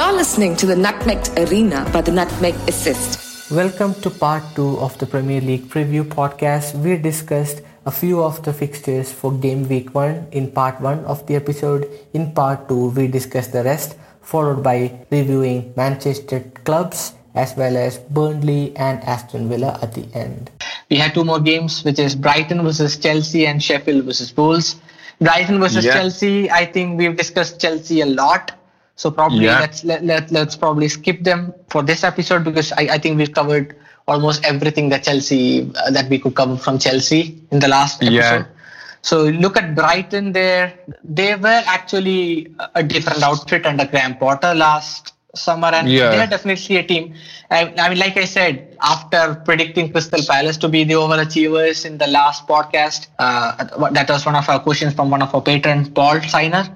You're listening to the Nutmeg Arena by the Nutmeg Assist. Welcome to part two of the Premier League preview podcast. We discussed a few of the fixtures for game week one in part one of the episode. In part two, we discussed the rest, followed by reviewing Manchester clubs as well as Burnley and Aston Villa at the end. We had two more games, which is Brighton versus Chelsea and Sheffield versus Wolves. Brighton versus yeah. Chelsea, I think we've discussed Chelsea a lot. So probably yeah. let's let, let let's probably skip them for this episode because I, I think we've covered almost everything that Chelsea uh, that we could cover from Chelsea in the last episode. Yeah. So look at Brighton there. They were actually a different outfit under Graham Potter last summer, and yeah. they're definitely a team. I, I, mean, like I said, after predicting Crystal Palace to be the overachievers in the last podcast, uh, that was one of our questions from one of our patrons, Paul Signer.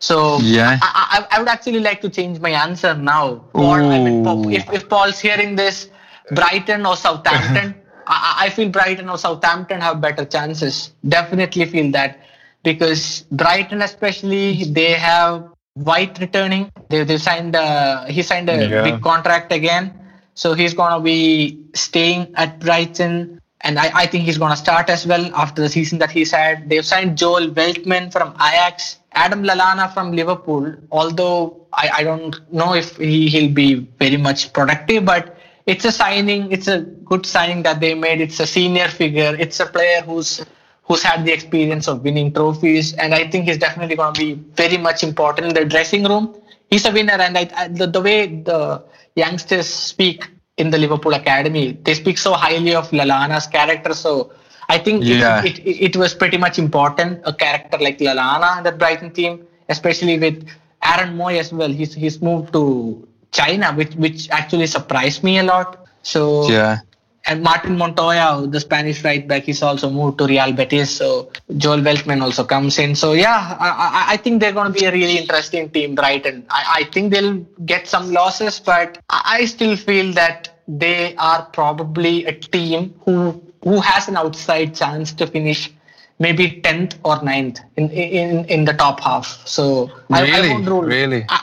So yeah, I, I, I, would actually like to change my answer now. Paul, I mean, if, if Paul's hearing this, Brighton or Southampton, I, I feel Brighton or Southampton have better chances. Definitely feel that because Brighton, especially, they have White returning. They they signed uh, he signed a yeah. big contract again, so he's gonna be staying at Brighton and I, I think he's going to start as well after the season that he's had. They've signed Joel Veltman from Ajax, Adam Lallana from Liverpool, although I, I don't know if he, he'll be very much productive, but it's a signing, it's a good signing that they made. It's a senior figure, it's a player who's who's had the experience of winning trophies, and I think he's definitely going to be very much important in the dressing room. He's a winner, and I, the, the way the youngsters speak in the Liverpool academy. They speak so highly of Lallana's character. So I think yeah. it, it, it, was pretty much important, a character like Lallana in the Brighton team, especially with Aaron Mooy as well. He's, he's moved to China, which, which actually surprised me a lot. So yeah and Martin Montoya, the Spanish right back, he's also moved to Real Betis. So Joel Veltman also comes in. So yeah, I, I think they're going to be a really interesting team, Brighton. I, I think they'll get some losses, but I still feel that they are probably a team who who has an outside chance to finish maybe 10th or 9th in in, in the top half. So really? I, I won't rule, really? I,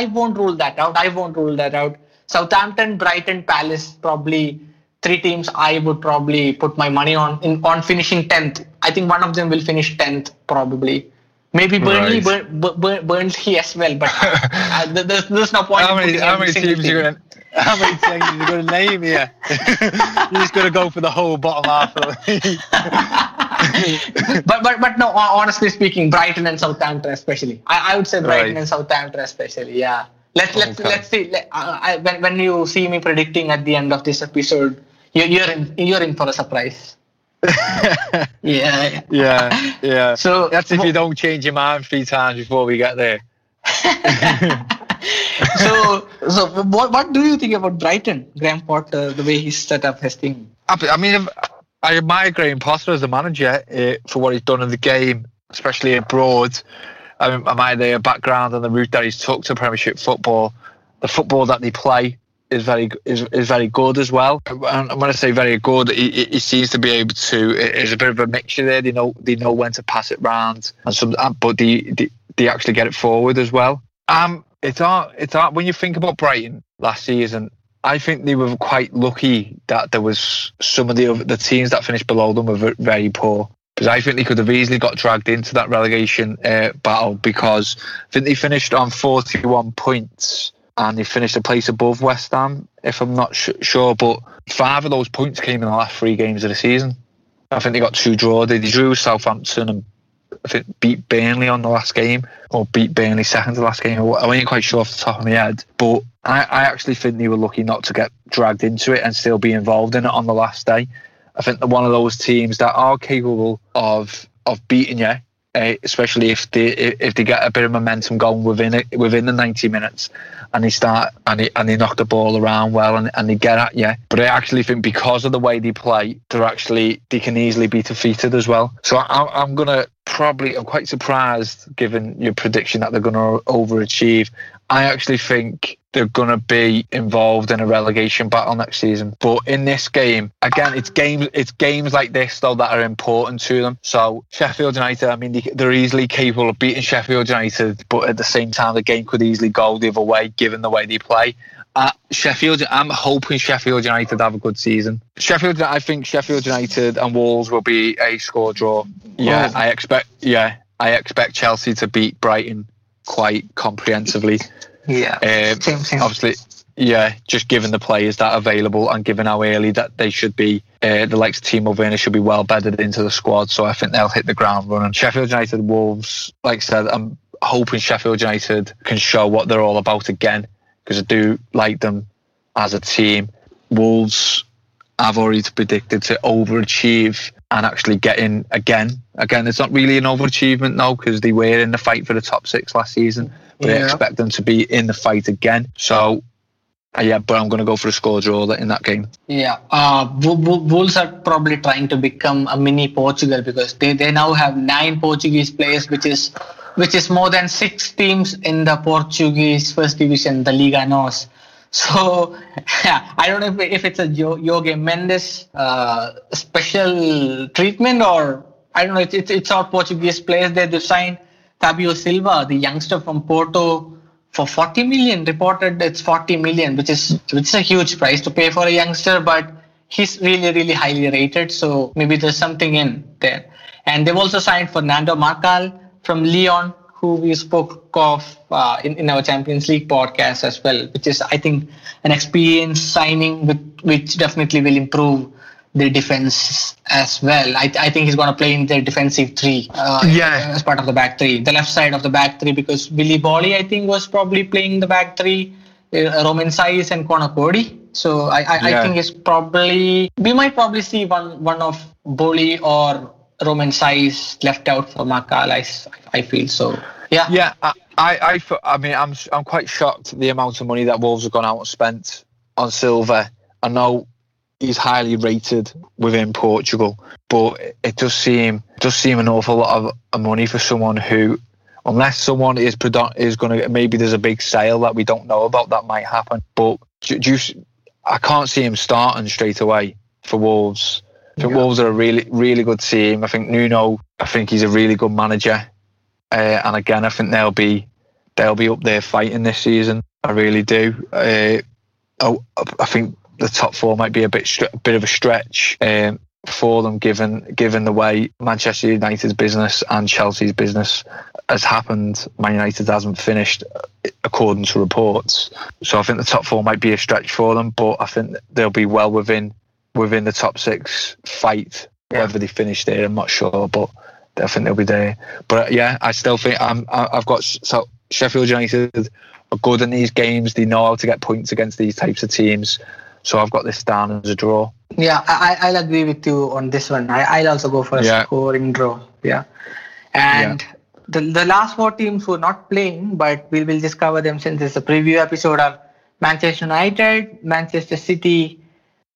I won't rule that out. I won't rule that out. Southampton, Brighton, Palace probably three teams I would probably put my money on in, on finishing 10th. I think one of them will finish 10th probably. Maybe Burnley, right. Bur- Bur- Burnley as well, but uh, there's, there's no point. How many, how many teams team. you going how many teams you going to name here? You're just going to go for the whole bottom half of the but but but no. Honestly speaking, Brighton and Southampton especially. I, I would say Brighton right. and Southampton especially. Yeah. Let's let's okay. let's see. Let, uh, I, when when you see me predicting at the end of this episode, you, you're in you're in for a surprise. yeah, yeah, yeah. So that's if you don't change your mind three times before we get there. so, so what what do you think about Brighton, Graham Potter, the way he set up his team? I mean, I admire Graham Potter as a manager uh, for what he's done in the game, especially abroad. I admire their background and the route that he's took to Premiership football. The football that they play is very is, is very good as well. And when I say very good, he, he seems to be able to. It's a bit of a mixture there. They know they know when to pass it round, and some, but they, they, they actually get it forward as well. Um, it's art. It's art. When you think about Brighton last season, I think they were quite lucky that there was some of the other, the teams that finished below them were very poor because I think they could have easily got dragged into that relegation uh, battle because I think they finished on 41 points and they finished a place above West Ham, if I'm not sh- sure. But five of those points came in the last three games of the season. I think they got two draws. They drew Southampton and I think beat Burnley on the last game, or beat Burnley second to the last game. I wasn't quite sure off the top of my head, but I, I actually think they were lucky not to get dragged into it and still be involved in it on the last day. I think they're one of those teams that are capable of of beating you, uh, especially if they if they get a bit of momentum going within it within the ninety minutes, and they start and they and they knock the ball around well and, and they get at you. But I actually think because of the way they play, they're actually they can easily be defeated as well. So I, I'm gonna probably I'm quite surprised given your prediction that they're gonna overachieve. I actually think they're going to be involved in a relegation battle next season. But in this game, again, it's games it's games like this though that are important to them. So Sheffield United, I mean, they're easily capable of beating Sheffield United, but at the same time, the game could easily go the other way given the way they play. Uh, Sheffield, I'm hoping Sheffield United have a good season. Sheffield, I think Sheffield United and Wolves will be a score draw. Yeah, oh. I expect. Yeah, I expect Chelsea to beat Brighton quite comprehensively. Yeah, um, same, same. Obviously, yeah, just given the players that are available and given how early that they should be, uh, the likes of Timo Werner should be well bedded into the squad. So I think they'll hit the ground running. Sheffield United, Wolves, like I said, I'm hoping Sheffield United can show what they're all about again because I do like them as a team. Wolves, I've already predicted to overachieve and actually getting again. Again, it's not really an overachievement now because they were in the fight for the top six last season, but yeah. I expect them to be in the fight again. So, uh, yeah, but I'm going to go for a score draw in that game. Yeah, uh, Wolves are probably trying to become a mini Portugal because they, they now have nine Portuguese players, which is which is more than six teams in the Portuguese first division, the Liga NOS. So yeah, I don't know if, if it's a Jorge Mendes uh, special treatment or I don't know. It's, it's, it's all Portuguese players there. They signed Fabio Silva, the youngster from Porto, for 40 million. Reported it's 40 million, which is which is a huge price to pay for a youngster, but he's really really highly rated. So maybe there's something in there. And they've also signed Fernando Marcal from Lyon, who we spoke of uh, in, in our Champions League podcast as well, which is, I think, an experienced signing with, which definitely will improve their defense as well. I, I think he's going to play in their defensive three. Uh, yeah. As part of the back three, the left side of the back three, because Willy Boly, I think, was probably playing the back three. Uh, Romain Saïss and Conor Coady. So I, I, yeah. I think it's probably we might probably see one one of Boly or Romain Saïss left out for Marcal. I, I feel so. Yeah. Yeah. I, I, I mean, I'm, I'm quite shocked at the amount of money that Wolves have gone out and spent on Silva. I know he's highly rated within Portugal, but it does seem does seem an awful lot of, money for someone who, unless someone is is going to maybe there's a big sale that we don't know about that might happen. But just I can't see him starting straight away for Wolves. I think yeah. Wolves are a really, really good team. I think Nuno, I think he's a really good manager. Uh, and again, I think they'll be they'll be up there fighting this season. I really do. Uh, oh, I think the top four might be a bit a bit of a stretch um, for them, given given the way Manchester United's business and Chelsea's business has happened. Man United hasn't finished uh, according to reports, so I think the top four might be a stretch for them. But I think they'll be well within within the top six fight. Yeah. Whether they finish there, I'm not sure, but I think they'll be there. But uh, yeah, I still think I'm. I've got so Sheffield United are good in these games. They know how to get points against these types of teams. So I've got this down as a draw. Yeah, I, I'll agree with you on this one. I, will also go for a yeah. scoring draw. Yeah, and. Yeah. The, the last four teams who are not playing, but we will just cover them since it's a preview episode are Manchester United, Manchester City,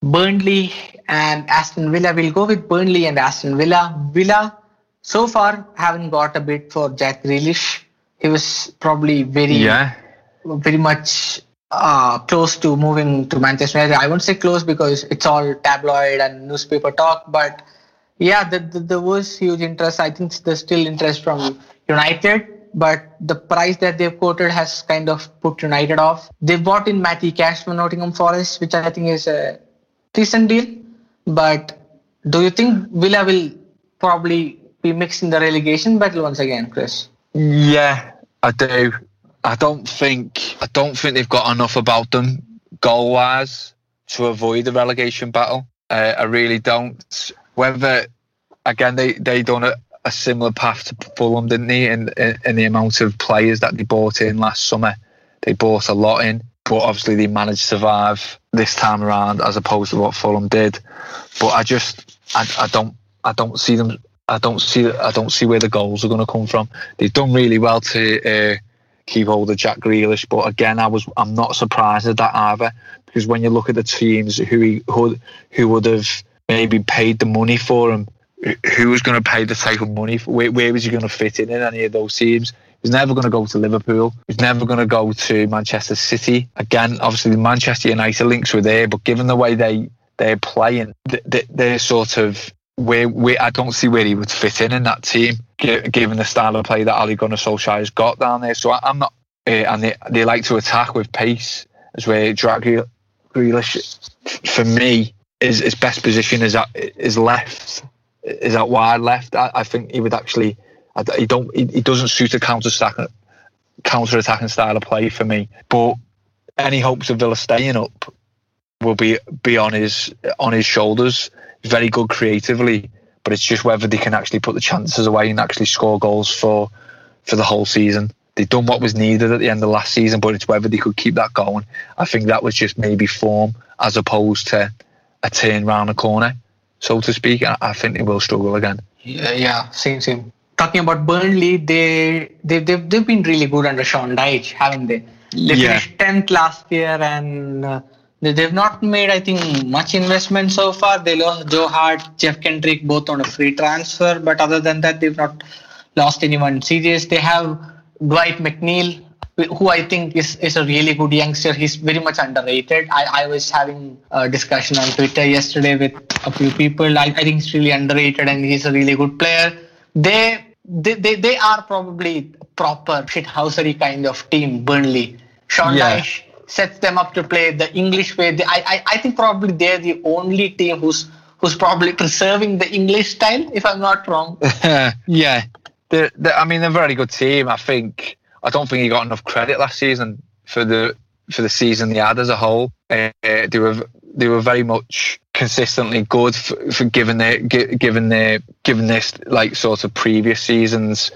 Burnley and Aston Villa. We'll go with Burnley and Aston Villa. Villa so far haven't got a bid for Jack Grealish. He was probably very, yeah. very much uh, close to moving to Manchester United. I won't say close because it's all tabloid and newspaper talk, but yeah, the, the, there was huge interest. I think there's still interest from United, but the price that they've quoted has kind of put United off. They've bought in Matty Cash from Nottingham Forest, which I think is a decent deal. But do you think Villa will probably be mixed in the relegation battle once again, Chris? Yeah, I do. I don't think I don't think they've got enough about them goal wise to avoid the relegation battle. Uh, I really don't. Whether again they they done a, a similar path to Fulham, didn't they? In, in, in the amount of players that they bought in last summer, they bought a lot in but obviously they managed to survive this time around as opposed to what Fulham did. But I just I, I don't I don't see them I don't see I don't see where the goals are going to come from. They've done really well to uh, keep hold of Jack Grealish, but again I was I'm not surprised at that either because when you look at the teams who he, who who would have maybe paid the money for him, who was going to pay the type of money? For, where, where was he going to fit in in any of those teams? He's never going to go to Liverpool. He's never going to go to Manchester City. Again, obviously, the Manchester United links were there, but given the way they they're playing, they, they're sort of where, where I don't see where he would fit in in that team, given the style of play that Ole Gunnar Solskjaer has got down there. So I, am not, uh, and they, they like to attack with pace, as where Jack Grealish, for me, is his best position is at is left, is out wide left. I, I think he would actually, he don't, he, he doesn't suit a counter attacking, counter attacking style of play for me. But any hopes of Villa staying up will be be on his on his shoulders. Very good creatively, but it's just whether they can actually put the chances away and actually score goals for for the whole season. They've done what was needed at the end of last season, but it's whether they could keep that going. I think that was just maybe form as opposed to a turn round the corner, so to speak. I think they will struggle again. Yeah, yeah, same, same. Talking about Burnley, they they they've, they've been really good under Sean Dyche, haven't they? They yeah. finished tenth last year and. Uh, They've not made, I think, much investment so far. They lost Joe Hart, Jeff Hendrick, both on a free transfer. But other than that, they've not lost anyone serious. They have Dwight McNeil, who I think is, is a really good youngster. He's very much underrated. I, I was having a discussion on Twitter yesterday with a few people. I, I think he's really underrated and he's a really good player. They they, they, they are probably proper shithousery kind of team, Burnley. Sean yeah. Dyche sets them up to play the English way. I, I, I think probably they're the only team who's who's probably preserving the English style, if I'm not wrong. yeah, they're, they're, I mean, they're a very good team. I think I don't think he got enough credit last season for the for the season they had as a whole. Uh, they were they were very much consistently good for, for given their given their given this like sort of previous seasons.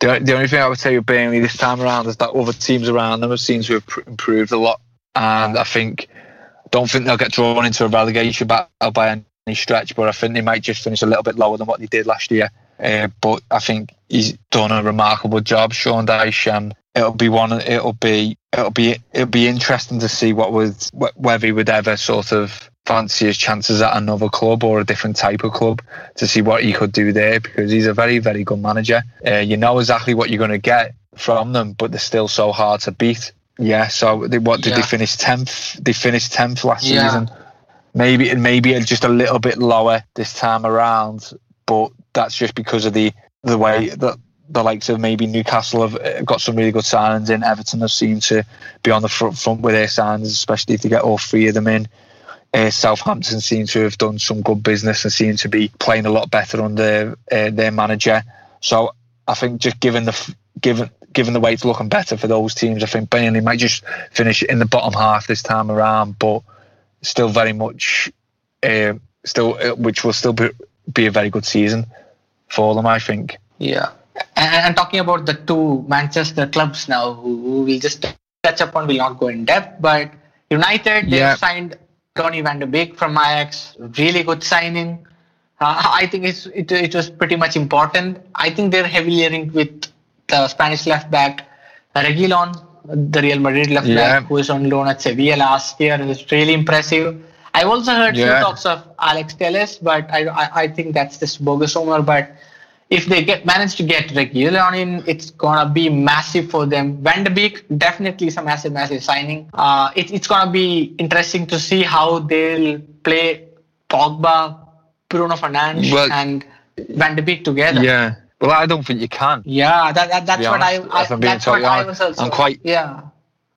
The, the only thing I would say with Burnley this time around is that other teams around them have seemed to have improved a lot, and I think don't think they'll get drawn into a relegation battle by any stretch, but I think they might just finish a little bit lower than what they did last year. Uh, but I think he's done a remarkable job, Sean Dyche. Um, it'll be one. It'll be. It'll be. It'll be interesting to see what was whether he would ever sort of fancy his chances at another club or a different type of club to see what he could do there because he's a very, very good manager. Uh, you know exactly what you're going to get from them, but they're still so hard to beat. Yeah. So they, what did yeah. they finish tenth? They finished tenth last yeah. season. Maybe maybe just a little bit lower this time around, but that's just because of the the way that the likes of maybe Newcastle have uh, got some really good signings in. Everton have seemed to be on the front front with their signings, especially if they get all three of them in. Uh, Southampton seem to have done some good business and seem to be playing a lot better under uh, their manager. So I think just given the given given the way it's looking better for those teams, I think Burnley might just finish in the bottom half this time around, but still very much uh, still uh, which will still be, be a very good season for them, I think. Yeah. And, and talking about the two Manchester clubs now, who we'll just touch upon, we'll not go in depth, but United, they've yeah. signed Donny van de Beek from Ajax, really good signing. Uh, I think it's, it, it was pretty much important. I think they're heavily linked with the Spanish left back Reguilon, the Real Madrid left yeah. back, who is on loan at Sevilla last year. It's really impressive. I've also heard yeah. few talks of Alex Telles, but I, I, I think that's this bogus rumor. But if they get manage to get Reguilon in, it's gonna be massive for them. Van de Beek definitely a massive, massive signing. Uh, it, it's gonna be interesting to see how they'll play Pogba, Bruno Fernandes, well, and Van de Beek together. Yeah. Well, I don't think you can. Yeah, that, that that's what I. I that's what I was also. I'm quite. Yeah.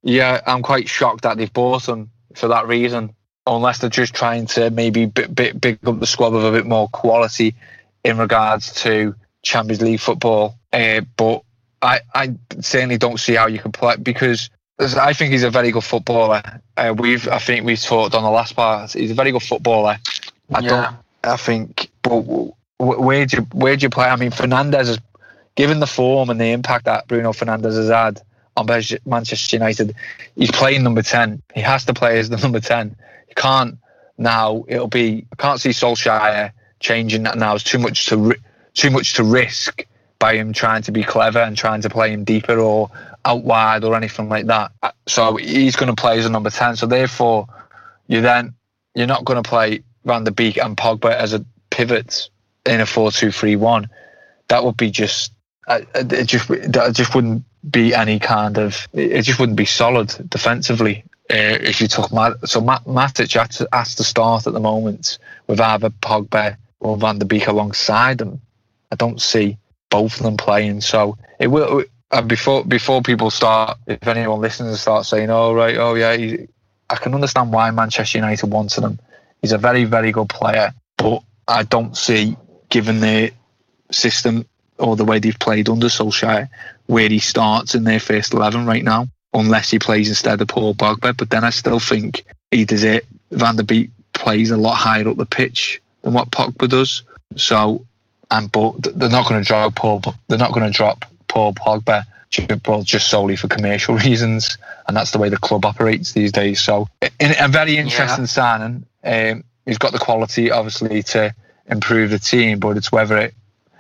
Yeah, I'm quite shocked that they've bought him for that reason. Unless they're just trying to maybe bit, bit, big up the squad with a bit more quality in regards to Champions League football. Uh, but I, I certainly don't see how you can play because I think he's a very good footballer. Uh, we've I think we've talked on the last part. He's a very good footballer. I yeah. don't. I think, but where do you where do you play? I mean, Fernandes has given the form and the impact that Bruno Fernandes has had on Manchester United. He's playing number ten. He has to play as the number ten. He can't now. It'll be. I can't see Solskjaer changing that now. It's too much to too much to risk by him trying to be clever and trying to play him deeper or out wide or anything like that. Uh, so he's going to play as a number 10. So therefore, you then you're not going to play Van de Beek and Pogba as a pivot in a 4-2-3-1. That would be just uh, uh, it just it just wouldn't be any kind of it just wouldn't be solid defensively. Uh, if you took Mat- so Mat- Matic has to, has to start at the moment with either Pogba or Van de Beek alongside them. I don't see both of them playing. So it will. Uh, before before people start, if anyone listens and start saying, "Oh right, oh yeah," I can understand why Manchester United wanted him. He's a very very good player, but I don't see, given the system or the way they've played under Solskjaer, where he starts in their first eleven right now, unless he plays instead of Paul Pogba. But then I still think he does it. Van de Beek plays a lot higher up the pitch than what Pogba does. So, and but they're not going to drop Paul. They're not going to drop Paul Pogba just solely for commercial reasons, and that's the way the club operates these days. So, in a very interesting yeah. signing. Um, he's got the quality, obviously, to improve the team, but it's whether it,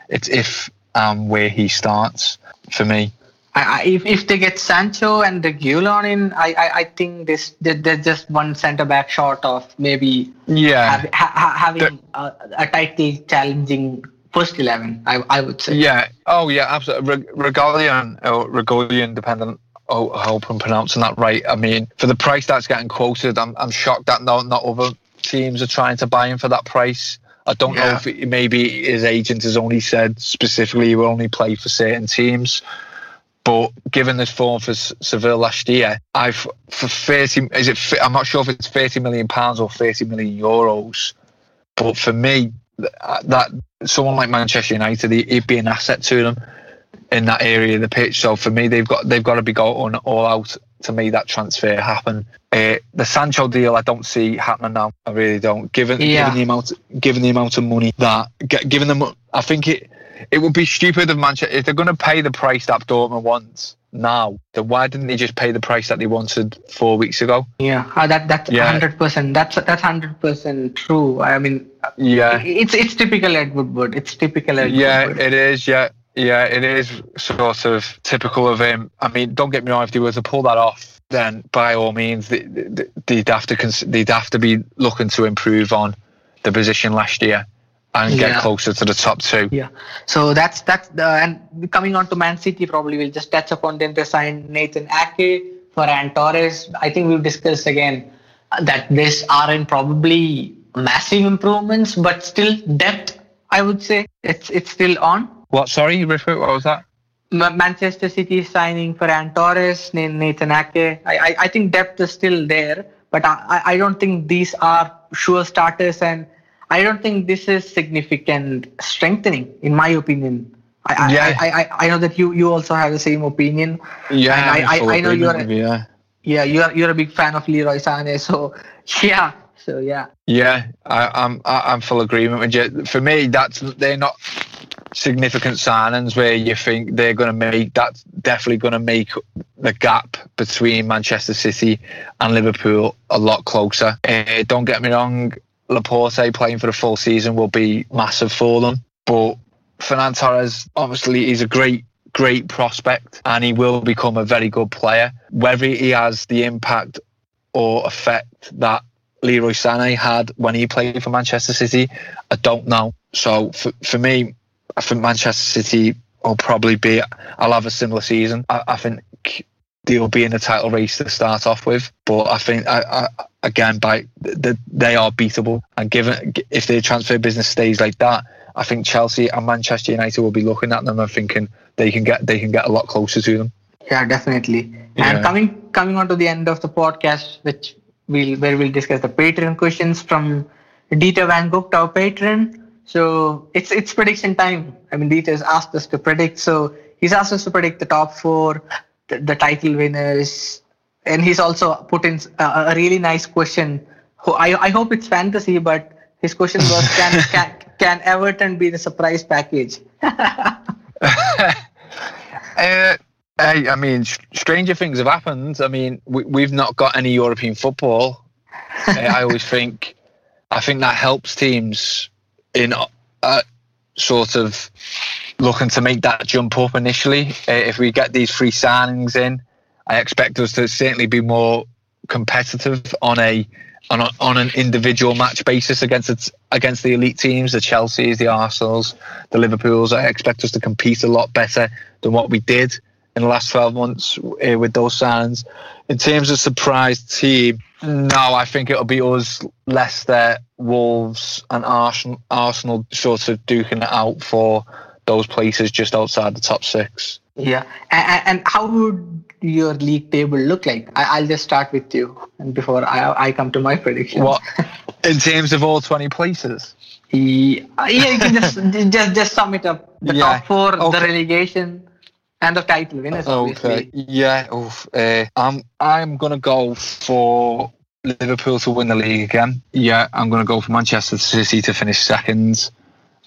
it's if and where he starts for me. I, if, if they get Sancho and the Reguilon in, I, I, I think this they're just one centre back short of maybe yeah have, ha, having a, a tightly challenging first 11 I, I would say yeah oh yeah absolutely Regalian or Regalian depending oh, I hope I'm pronouncing that right I mean for the price that's getting quoted I'm, I'm shocked that not, not other teams are trying to buy him for that price I don't yeah. know if it, maybe his agent has only said specifically he will only play for certain teams but given this form for Seville last year, I've for thirty. Is it? I'm not sure if it's thirty million pounds or thirty million euros. But for me, that someone like Manchester United, he'd be an asset to them in that area of the pitch. So for me, they've got they've got to be going all out to make that transfer happen. Uh, the Sancho deal, I don't see happening now. I really don't. Given yeah. given the amount given the amount of money that given them, I think it it would be stupid of Manchester if they're going to pay the price that Dortmund wants now. Then why didn't they just pay the price that they wanted four weeks ago? Yeah, uh, that that's hundred yeah. percent. That's that's hundred percent true. I mean, yeah, it's it's typical Ed Woodward. It's typical Ed Yeah, it is. Yeah. Yeah, it is sort of typical of him. I mean, don't get me wrong. If they were to pull that off, then by all means, they, would have to they'd have to be looking to improve on the position last year and get closer to the top two. Yeah. So that's that's the and coming on to Man City, probably we'll just touch upon them. They signed Nathan Ake, Ferran Torres. I think we've discussed again uh, that this aren't probably massive improvements, but still depth. I would say it's it's still on. What? Sorry, repeat. What was that? Manchester City signing Ferran Torres, Nathan Ake. I, I I think depth is still there, but I I don't think these are sure starters and I don't think this is significant strengthening, in my opinion. I, yeah. I, I, I know that you, you also have the same opinion. Yeah, and I, I, I know you're a, yeah. yeah you're you're a big fan of Leroy Sané, so yeah, so yeah. Yeah, I, I'm I'm full agreement with you. For me, that's they're not significant signings where you think they're going to make that's definitely going to make the gap between Manchester City and Liverpool a lot closer. Uh, don't get me wrong, Laporte playing for the full season will be massive for them. But Ferran Torres, obviously, he's a great, great prospect and he will become a very good player. Whether he has the impact or effect that Leroy Sané had when he played for Manchester City, I don't know. So for, for me, I think Manchester City will probably be, I'll have a similar season. I, I think they'll be in the title race to start off with. But I think I, I, again, by the, they are beatable. And given if their transfer business stays like that, I think Chelsea and Manchester United will be looking at them and thinking they can get they can get a lot closer to them. Yeah, definitely. Yeah. And coming coming on to the end of the podcast, which we'll where we'll discuss the patron questions from Dieter Van Gogh, our patron. So it's it's prediction time. I mean, Dieter's asked us to predict. So he's asked us to predict the top four, the, the title winners, and he's also put in a, a really nice question. I, I hope it's fantasy, but his question was can, can, can Everton be the surprise package? uh, I, mean, stranger things have happened. I mean, we, have not got any European football. I always think, I think that helps teams in uh, sort of looking to make that jump up initially. Uh, if we get these free signings in, I expect us to certainly be more competitive on a on, a, on an individual match basis against against the elite teams, the Chelsea's, the Arsenals, the Liverpools. I expect us to compete a lot better than what we did in the last 12 months uh, with those signs. In terms of surprise team, no, I think it'll be us, Leicester, Wolves, and Arsenal, Arsenal sort of duking it out for those places just outside the top six. Yeah, and, and how would your league table look like? I, will just start with you, and before I, I come to my prediction. What in terms of all twenty places? Yeah, yeah you can just just just sum it up. The yeah. top four, okay. the relegation, and the title winners. Okay. Yeah. Oof, uh, I'm I'm gonna go for Liverpool to win the league again. Yeah, I'm gonna go for Manchester City to finish second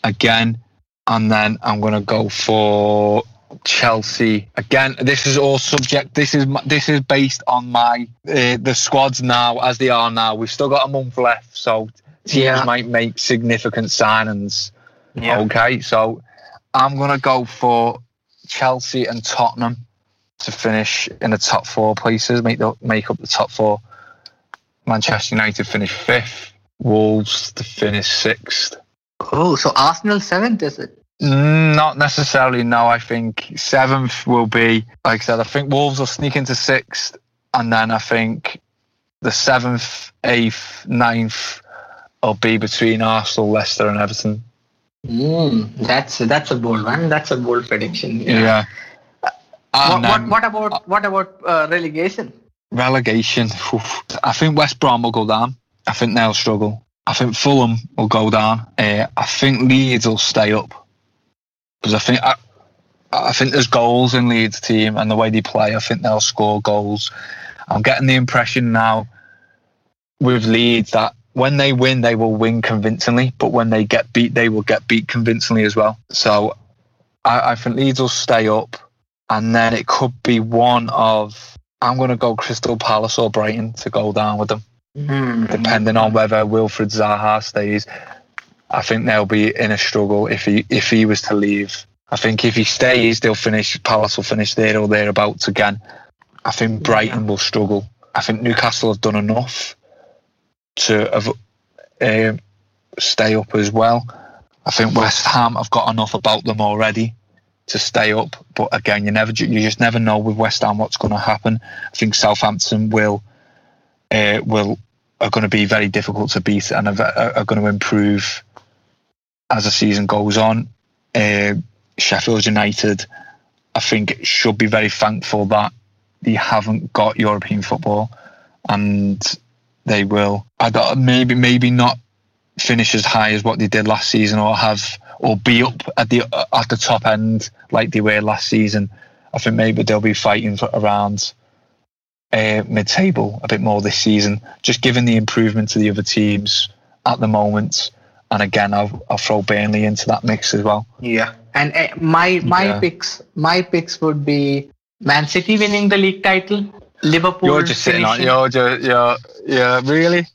again, and then I'm gonna go for Chelsea again. This is all subject. This is this is based on my uh, the squads now as they are now. We've still got a month left, so teams yeah. might make significant signings. Yeah. Okay, so I'm gonna go for Chelsea and Tottenham to finish in the top four places, make the, make up the top four. Manchester United finish fifth. Wolves to finish sixth. Oh, so Arsenal seventh, is it? Not necessarily. No, I think seventh will be like I said. I think Wolves will sneak into sixth, and then I think the seventh, eighth, ninth will be between Arsenal, Leicester, and Everton. Mm, that's that's a bold one. That's a bold prediction. Yeah. yeah. What, what, what, about what about uh, relegation? Relegation. Oof. I think West Brom will go down. I think they'll struggle. I think Fulham will go down. Uh, I think Leeds will stay up because I think I, I think there's goals in Leeds team and the way they play. I think they'll score goals. I'm getting the impression now with Leeds that when they win, they will win convincingly, but when they get beat, they will get beat convincingly as well. So I, I think Leeds will stay up, and then it could be one of I'm going to go Crystal Palace or Brighton to go down with them, mm. depending on whether Wilfried Zaha stays. I think they'll be in a struggle if he if he was to leave. I think if he stays, they'll finish. Palace will finish there or thereabouts again. I think Brighton yeah. will struggle. I think Newcastle have done enough to have, uh, stay up as well. I think West Ham have got enough about them already to stay up. But again, you never you just never know with West Ham what's going to happen. I think Southampton will uh, will are going to be very difficult to beat and are, are going to improve as the season goes on. Uh, Sheffield United, I think, should be very thankful that they haven't got European football, and they will. I don't, maybe maybe not finish as high as what they did last season, or have or be up at the at the top end like they were last season. I think maybe they'll be fighting for around uh, mid-table a bit more this season, just given the improvement to the other teams at the moment and again, I'll, I'll throw Burnley into that mix as well. Yeah, and uh, my my yeah. picks my picks would be Man City winning the league title, Liverpool. You're just sitting on. You're just you're yeah really.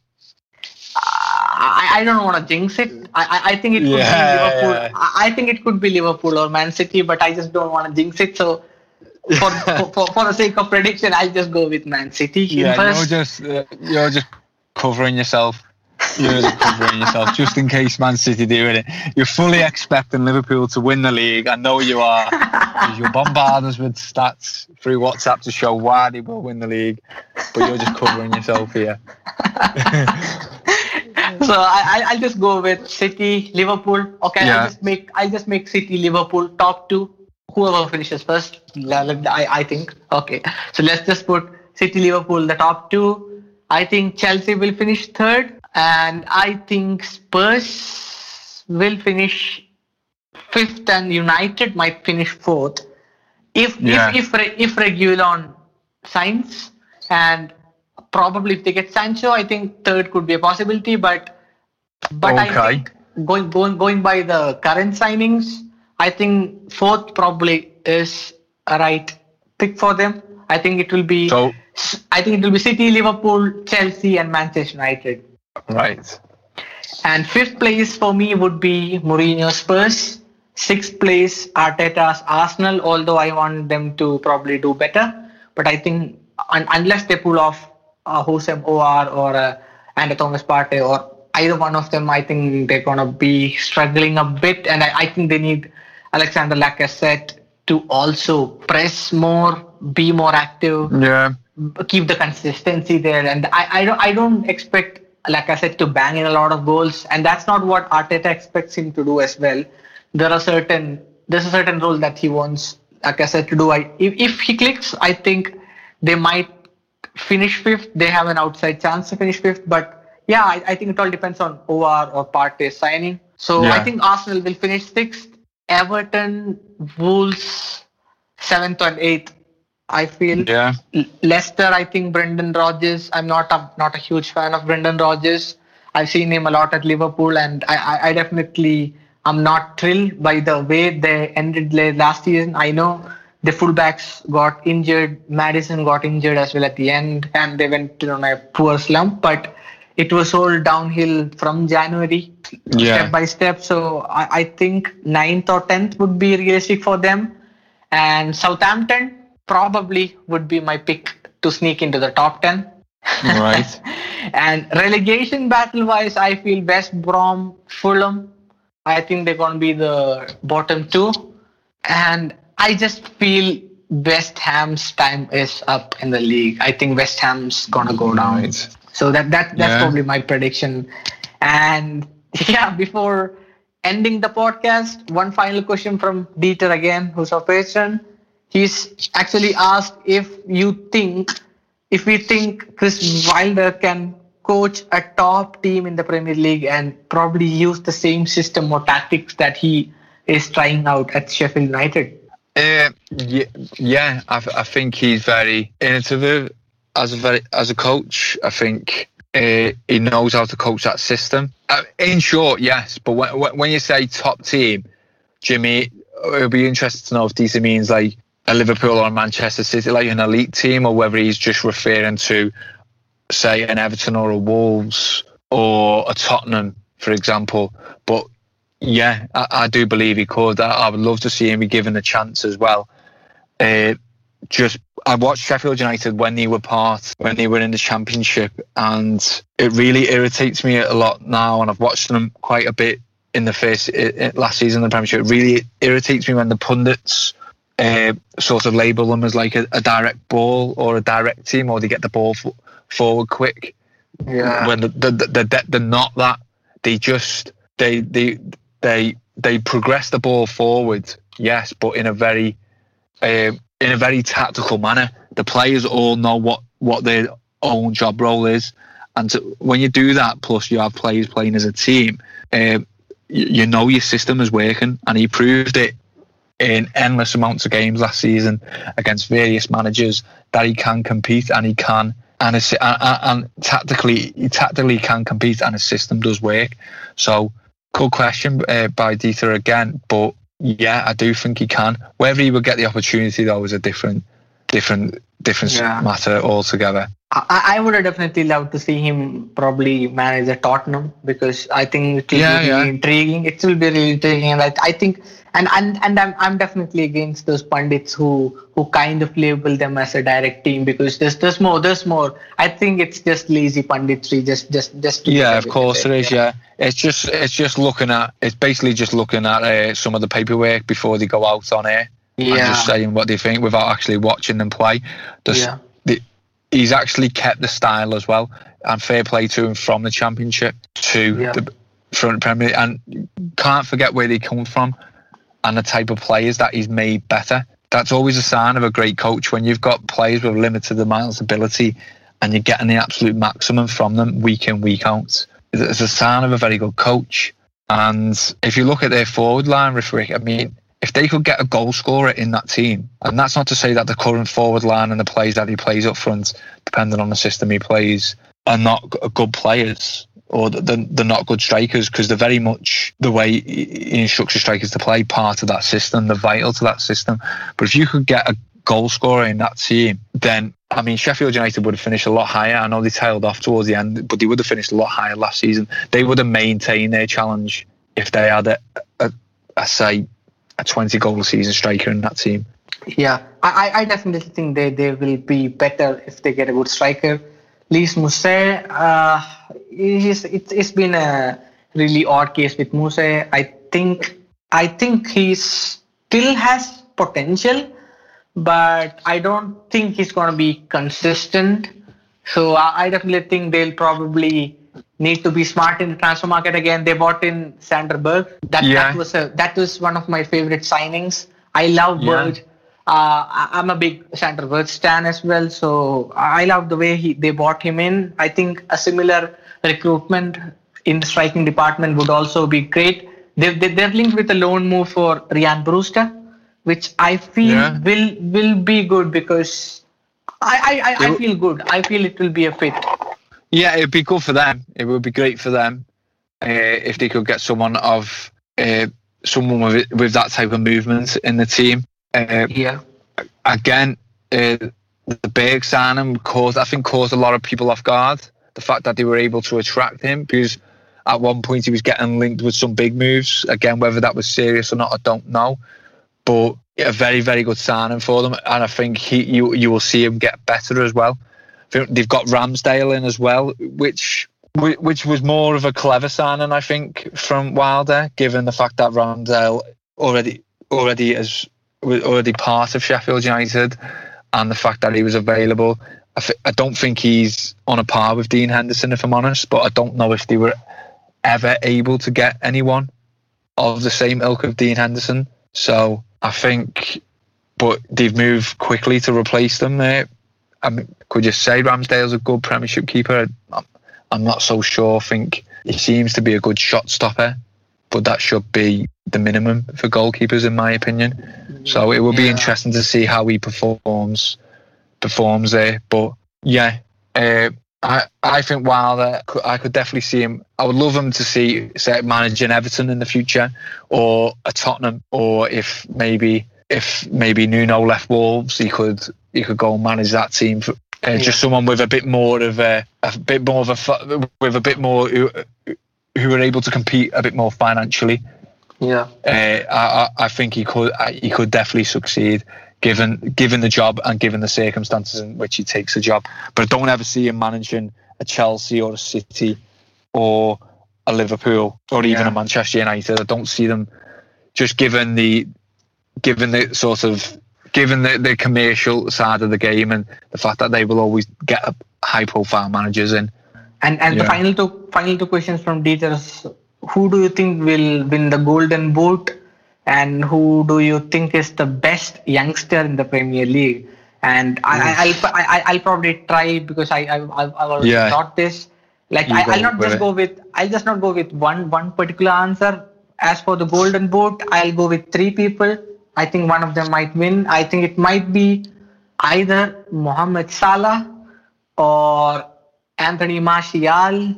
I, I don't want to jinx it. I, I think it could yeah, be Liverpool. Yeah. I think it could be Liverpool or Man City, but I just don't want to jinx it. So for, for, for, the sake of prediction, I'll just go with Man City. Yeah, you you're just uh, you're just covering yourself. You're covering yourself just in case Man City do it. You're fully expecting Liverpool to win the league. I know you are. You're bombarding us with stats through WhatsApp to show why they will win the league, but you're just covering yourself here. so I, I'll just go with City, Liverpool. Okay, yeah. I'll just make I'll just make City, Liverpool top two. Whoever finishes first, I, I think. Okay, so let's just put City, Liverpool the top two. I think Chelsea will finish third and I think Spurs will finish fifth, and United might finish fourth. If yeah. if if if Reguilon signs, and probably if they get Sancho, I think third could be a possibility. But but okay. I think going going going by the current signings, I think fourth probably is a right pick for them. I think it will be. So, I think it will be City, Liverpool, Chelsea, and Manchester United. Right. And fifth place for me would be Mourinho Spurs. Sixth place Arteta's Arsenal, although I want them to probably do better. But I think un- unless they pull off a Houssem Aouar or a and Thomas Partey or either one of them, I think they're going to be struggling a bit. And I, I think they need Alexander Lacazette to also press more, be more active. Yeah. Keep the consistency there. And I, I don't I don't expect Lacazette to bang in a lot of goals. And that's not what Arteta expects him to do as well. There are certain there's a certain role that he wants Lacazette to do. I if, if he clicks, I think they might finish fifth. They have an outside chance to finish fifth, but yeah, I, I, think it all depends on Aouar or Partey signing. So yeah. I think Arsenal will finish sixth. Everton, Wolves, seventh and eighth. I feel. Yeah. Leicester, I think Brendan Rodgers. I'm not a not a huge fan of Brendan Rodgers. I've seen him a lot at Liverpool, and I, I, I definitely am not thrilled by the way they ended last season. I know the fullbacks got injured, Maddison got injured as well at the end, and they went on a poor slump. But it was all downhill from January, yeah. step by step. So I, I think ninth or tenth would be realistic for them, and Southampton probably would be my pick to sneak into the top ten. Right. and relegation battle wise, I feel West Brom, Fulham. I think they're going to be the bottom two, and I just feel West Ham's time is up in the league. I think West Ham's gonna go down. Right. So that that that's yeah. probably my prediction. And yeah, before ending the podcast, one final question from Dieter again, who's our patron. He's actually asked if you think, if we think Chris Wilder can coach a top team in the Premier League and probably use the same system or tactics that he is trying out at Sheffield United. Uh, yeah, yeah I, I think he's very innovative as a very as a coach, I think uh, he knows how to coach that system. Uh, in short, yes, but when, when you say top team, Jimmy, it'll be interesting to know if DC means like a Liverpool or a Manchester City, like an elite team, or whether he's just referring to, say, an Everton or a Wolves or a Tottenham, for example. But yeah, I, I do believe he could. I, I, would love to see him be given a chance as well. Uh, just I watched Sheffield United when they were part when they were in the championship and it really irritates me a lot now and I've watched them quite a bit in the first last season in the Premiership. It really irritates me when the pundits uh, sort of label them as like a, a, direct ball or a direct team or they get the ball f- forward quick. Yeah. When the, the, the, the, they're not that. They just they they they they progress the ball forward, yes, but in a very uh, in a very tactical manner. The players all know what, what their own job role is. And to, when you do that, plus you have players playing as a team, um, you, you, know your system is working. And he proved it in endless amounts of games last season against various managers that he can compete and he can. And, and, and tactically, he tactically can compete and his system does work. So, good question uh, by Dieter again. But yeah, I do think he can. Whether he will get the opportunity though is a different, different, different yeah. matter altogether. I, I would have definitely loved to see him probably manage a Tottenham because I think it will yeah, be yeah. intriguing. It will be really intriguing, and I, I think and and and I'm I'm definitely against those pundits who who kind of label them as a direct team because there's there's more there's more. I think it's just lazy punditry, just just just. yeah, of course it is. Yeah. yeah. it's just it's just looking at it's basically just looking at uh, some of the paperwork before they go out on air. Yeah. And just saying what they think without actually watching them play. yeah. The, he's actually kept the style as well, and fair play to him from the championship to yeah. the front Premier, and can't forget where they come from and the type of players that he's made better. That's always a sign of a great coach when you've got players with limited amounts of ability and you're getting the absolute maximum from them week in, week out. It's a sign of a very good coach. And if you look at their forward line, Rick, I mean, if they could get a goal scorer in that team, and that's not to say that the current forward line and the players that he plays up front, depending on the system he plays, are not good players or they're, not good strikers because they're very much the way he instructs the strikers to play part of that system. They're vital to that system. But if you could get a goal scorer in that team, then I mean Sheffield United would have finished a lot higher. I know they tailed off towards the end, but they would have finished a lot higher last season. They would have maintained their challenge if they had a, a, a say a 20 goal season striker in that team. Yeah, I, I definitely think they, they will be better if they get a good striker Lys Mousset, uh, it's, it's been a really odd case with Mousset. I think I think he still has potential, but I don't think he's going to be consistent. So I, I definitely think they'll probably need to be smart in the transfer market again. They bought in Sander Berge. That, yeah. that was a that was one of my favorite signings. I love yeah. Berge. Uh, I'm a big Sander Berge stan as well, so I love the way he they bought him in. I think a similar recruitment in the striking department would also be great. They've, they're linked with a loan move for Ryan Brewster, which I feel yeah. will will be good because I, I, I, I feel good. I feel it will be a fit. Yeah, it'd be good for them. It would be great for them uh, if they could get someone of uh, someone with with that type of movement in the team. Uh, yeah. Again, uh, the big signing caused I think caused a lot of people off guard. The fact that they were able to attract him because at one point he was getting linked with some big moves. Again, whether that was serious or not, I don't know. But a very very good signing for them, and I think he you you will see him get better as well they've got Ramsdale in as well, which which was more of a clever signing, I think, from Wilder, given the fact that Ramsdale already already is already part of Sheffield United, and the fact that he was available. I, don't think he's on a par with Dean Henderson, if I'm honest, but I don't know if they were ever able to get anyone of the same ilk of Dean Henderson. So I think, but they've moved quickly to replace them there. I mean, could you say Ramsdale's a good Premiership keeper? I'm not so sure. I think he seems to be a good shot stopper, but that should be the minimum for goalkeepers, in my opinion. So it will be yeah. interesting to see how he performs performs there. But yeah, uh, I I think Wilder, I could definitely see him. I would love him to see say managing Everton in the future, or a Tottenham, or if maybe if maybe Nuno left Wolves, he could he could go and manage that team. For, uh, yeah. Just someone with a bit more of a, a bit more of a with a bit more who, are able to compete a bit more financially. Yeah, uh, I, I think he could he could definitely succeed given given the job and given the circumstances in which he takes the job. But I don't ever see him managing a Chelsea or a City or a Liverpool or even yeah. a Manchester United. I don't see them just given the given the sort of given the, the commercial side of the game and the fact that they will always get high profile managers in. And and yeah. the final two final two questions from Dieters. Who do you think will win the Golden Boot, and who do you think is the best youngster in the Premier League? And I, will I, I'll probably try because I I I've already yeah. thought this. Like I, will not just it. go with I'll just not go with one one particular answer. As for the Golden Boot, I'll go with three people I think one of them might win. I think it might be either Mohamed Salah or Anthony Martial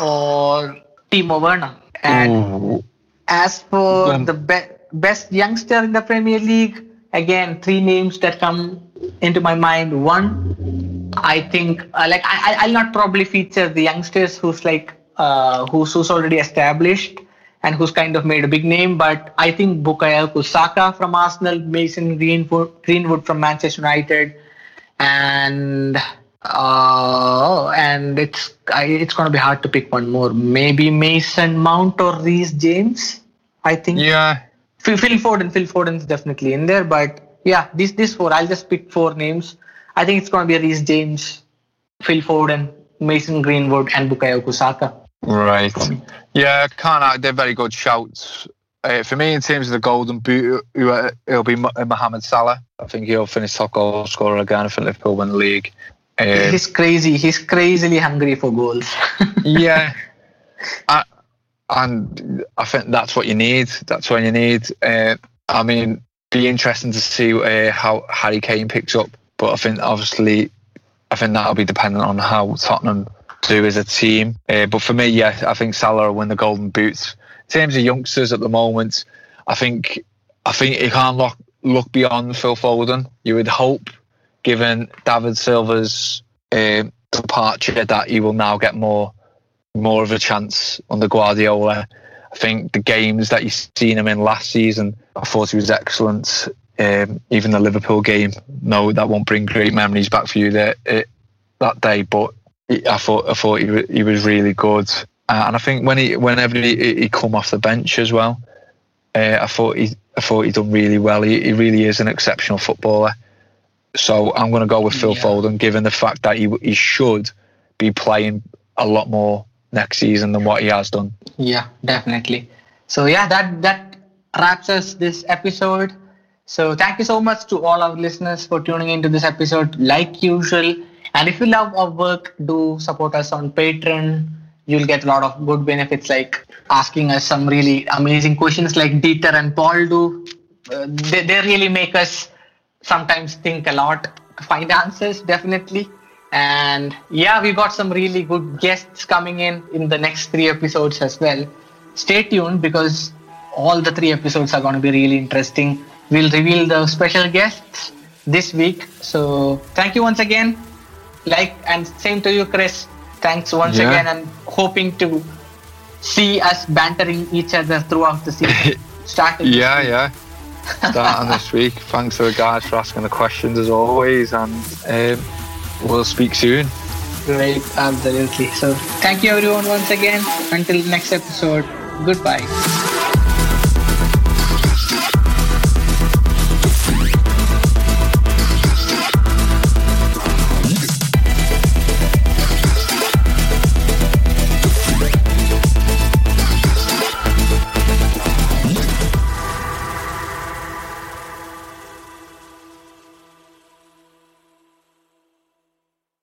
or Timo Werner. And Ooh. as for the be- best youngster in the Premier League, again, three names that come into my mind. One, I think, uh, like, I, I'll not probably feature the youngsters who's like, uh, who's, who's already established and who's kind of made a big name. But I think Bukayo Saka from Arsenal, Mason Greenwood, Greenwood from Manchester United, and uh, and it's it's going to be hard to pick one more. Maybe Mason Mount or Reece James. I think. Yeah. Phil, Phil Foden. Phil Foden's definitely in there, but yeah, these these four. I'll just pick four names. I think it's going to be Reece James, Phil Foden, Mason Greenwood, and Bukayo Saka. Right. Yeah, can't. They're very good shouts. Uh, for me, in terms of the golden boot, it'll be Mohamed Salah. I think he'll finish top goal scorer again for Liverpool win the league. Um, he's crazy. He's crazily hungry for goals. yeah, I, and I think that's what you need. That's what you need. Uh, I mean, be interesting to see uh, how Harry Kane picks up. But I think obviously, I think that'll be dependent on how Tottenham do as a team. Uh, but for me, yeah, I think Salah will win the Golden Boots. In terms of youngsters at the moment, I think I think you can't look look beyond Phil Foden. You would hope, given David Silva's uh, departure, that he will now get more more of a chance under Guardiola. I think the games that you've seen him in last season, I thought he was excellent. Um, even the Liverpool game, no, that won't bring great memories back for you there, uh, that day. But I thought I thought he, he was really good, uh, and I think when he whenever he, he come off the bench as well, uh, I thought he I thought he done really well. He, he really is an exceptional footballer. So I'm going to go with Phil yeah. Foden, given the fact that he he should be playing a lot more next season than what he has done. Yeah, definitely. So yeah, that that wraps us this episode. So thank you so much to all our listeners for tuning into this episode. Like usual, and if you love our work, do support us on Patreon. You'll get a lot of good benefits like asking us some really amazing questions like Dieter and Paul do. Uh, they, they really make us sometimes think a lot answers, definitely. And yeah, we got some really good guests coming in in the next three episodes as well. Stay tuned because all the three episodes are going to be really interesting. We'll reveal the special guests this week. So thank you once again. Like and same to you, Chris. Thanks once yeah. again and hoping to see us bantering each other throughout the season. Starting yeah, yeah. Starting this week. Thanks to the guys for asking the questions as always, and um, we'll speak soon. Great, absolutely. So, thank you everyone once again. Until next episode, goodbye.